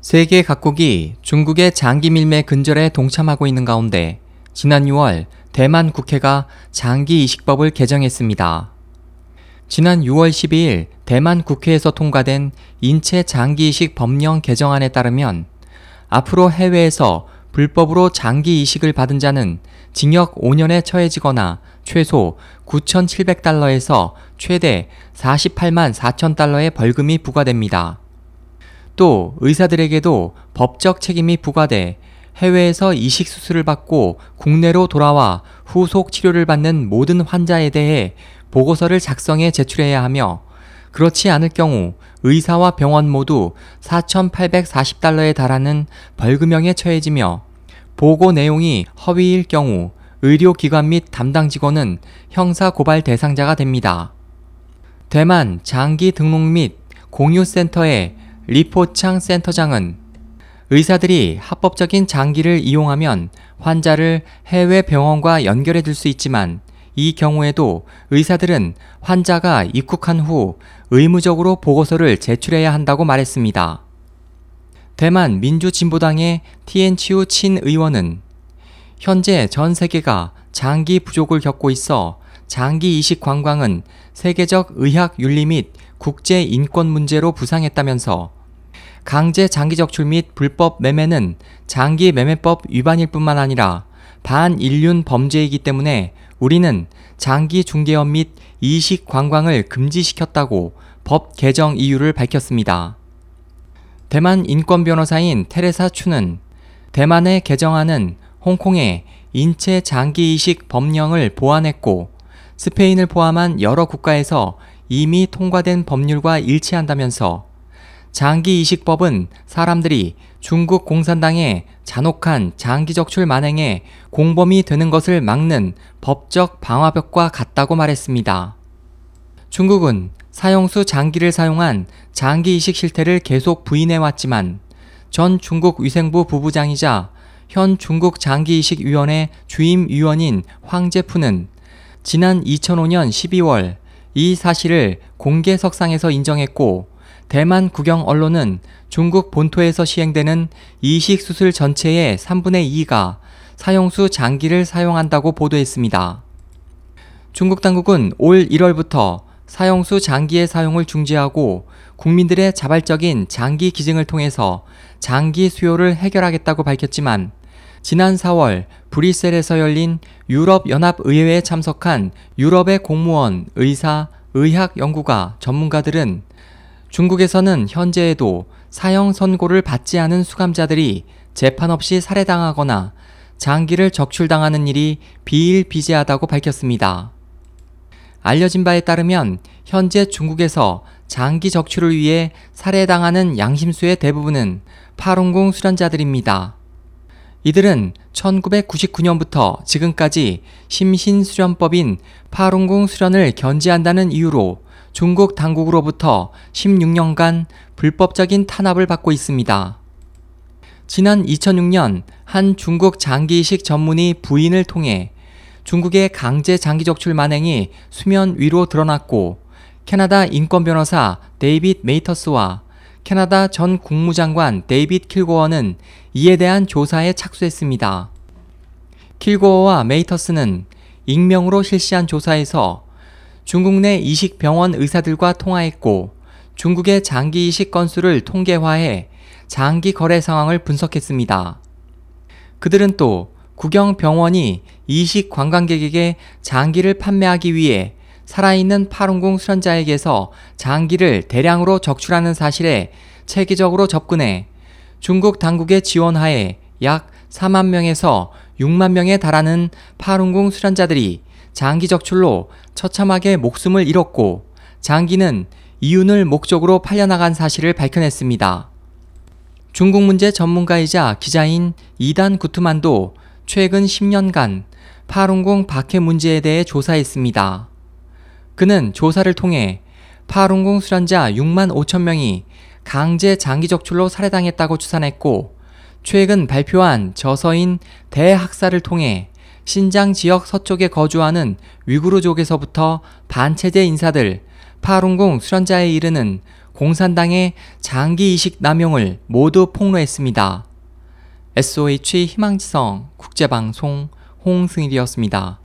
세계 각국이 중국의 장기 밀매 근절에 동참하고 있는 가운데 지난 6월 대만 국회가 장기 이식법을 개정했습니다. 지난 6월 12일 대만 국회에서 통과된 인체 장기 이식 법령 개정안에 따르면 앞으로 해외에서 불법으로 장기 이식을 받은 자는 징역 5년에 처해지거나 최소 9,700달러에서 최대 48만 4천 달러의 벌금이 부과됩니다. 또 의사들에게도 법적 책임이 부과돼 해외에서 이식 수술을 받고 국내로 돌아와 후속 치료를 받는 모든 환자에 대해 보고서를 작성해 제출해야 하며 그렇지 않을 경우 의사와 병원 모두 4,840달러에 달하는 벌금형에 처해지며 보고 내용이 허위일 경우 의료기관 및 담당 직원은 형사 고발 대상자가 됩니다. 대만 장기 등록 및 공유센터의 리포창 센터장은 의사들이 합법적인 장기를 이용하면 환자를 해외 병원과 연결해 줄 수 있지만 이 경우에도 의사들은 환자가 입국한 후 의무적으로 보고서를 제출해야 한다고 말했습니다. 대만 민주진보당의 티엔치우 친 의원은 현재 전 세계가 장기 부족을 겪고 있어 장기 이식 관광은 세계적 의학 윤리 및 국제 인권 문제로 부상했다면서 강제 장기 적출 및 불법 매매는 장기 매매법 위반일 뿐만 아니라 반인륜 범죄이기 때문에 우리는 장기 중개업 및 이식 관광을 금지시켰다고 법 개정 이유를 밝혔습니다. 대만 인권 변호사인 테레사 추는 대만의 개정안은 홍콩의 인체 장기 이식 법령을 보완했고 스페인을 포함한 여러 국가에서 이미 통과된 법률과 일치한다면서 장기 이식법은 사람들이 중국 공산당의 잔혹한 장기 적출 만행에 공범이 되는 것을 막는 법적 방화벽과 같다고 말했습니다. 중국은 사형수 장기를 사용한 장기 이식 실태를 계속 부인해왔지만 전 중국 위생부 부부장이자 현 중국 장기이식위원회 주임 위원인 황제푸는 지난 2005년 12월 이 사실을 공개석상에서 인정했고 대만 국영 언론은 중국 본토에서 시행되는 이식 수술 전체의 3분의 2가 사형수 장기를 사용한다고 보도했습니다. 중국 당국은 올 1월부터 사형수 장기의 사용을 중지하고 국민들의 자발적인 장기 기증을 통해서 장기 수요를 해결하겠다고 밝혔지만 지난 4월 브뤼셀에서 열린 유럽연합의회에 참석한 유럽의 공무원, 의사, 의학 연구가 전문가들은 중국에서는 현재에도 사형 선고를 받지 않은 수감자들이 재판 없이 살해당하거나 장기를 적출당하는 일이 비일비재하다고 밝혔습니다. 알려진 바에 따르면 현재 중국에서 장기 적출을 위해 살해당하는 양심수의 대부분은 파룬궁 수련자들입니다. 이들은 1999년부터 지금까지 심신수련법인 파룬궁 수련을 견지한다는 이유로 중국 당국으로부터 16년간 불법적인 탄압을 받고 있습니다. 지난 2006년 한 중국 장기이식 전문의 부인을 통해 중국의 강제 장기 적출 만행이 수면 위로 드러났고 캐나다 인권 변호사 데이빗 메이터스와 캐나다 전 국무장관 데이빗 킬고어는 이에 대한 조사에 착수했습니다. 킬고어와 메이터스는 익명으로 실시한 조사에서 중국 내 이식 병원 의사들과 통화했고 중국의 장기 이식 건수를 통계화해 장기 거래 상황을 분석했습니다. 그들은 또 국영 병원이 이식 관광객에게 장기를 판매하기 위해 살아있는 파룬궁 수련자에게서 장기를 대량으로 적출하는 사실에 체계적으로 접근해 중국 당국의 지원하에 약 4만 명에서 6만 명에 달하는 파룬궁 수련자들이 장기 적출로 처참하게 목숨을 잃었고 장기는 이윤을 목적으로 팔려나간 사실을 밝혀냈습니다. 중국 문제 전문가이자 기자인 이단 구트만도 최근 10년간 파룬궁 박해 문제에 대해 조사했습니다. 그는 조사를 통해 파룬궁 수련자 6만 5천 명이 강제 장기 적출로 살해당했다고 추산했고 최근 발표한 저서인 대학사를 통해 신장 지역 서쪽에 거주하는 위구르족에서부터 반체제 인사들 파룬궁 수련자에 이르는 공산당의 장기 이식 남용을 모두 폭로했습니다. SOH 희망지성 국제방송 홍승일이었습니다.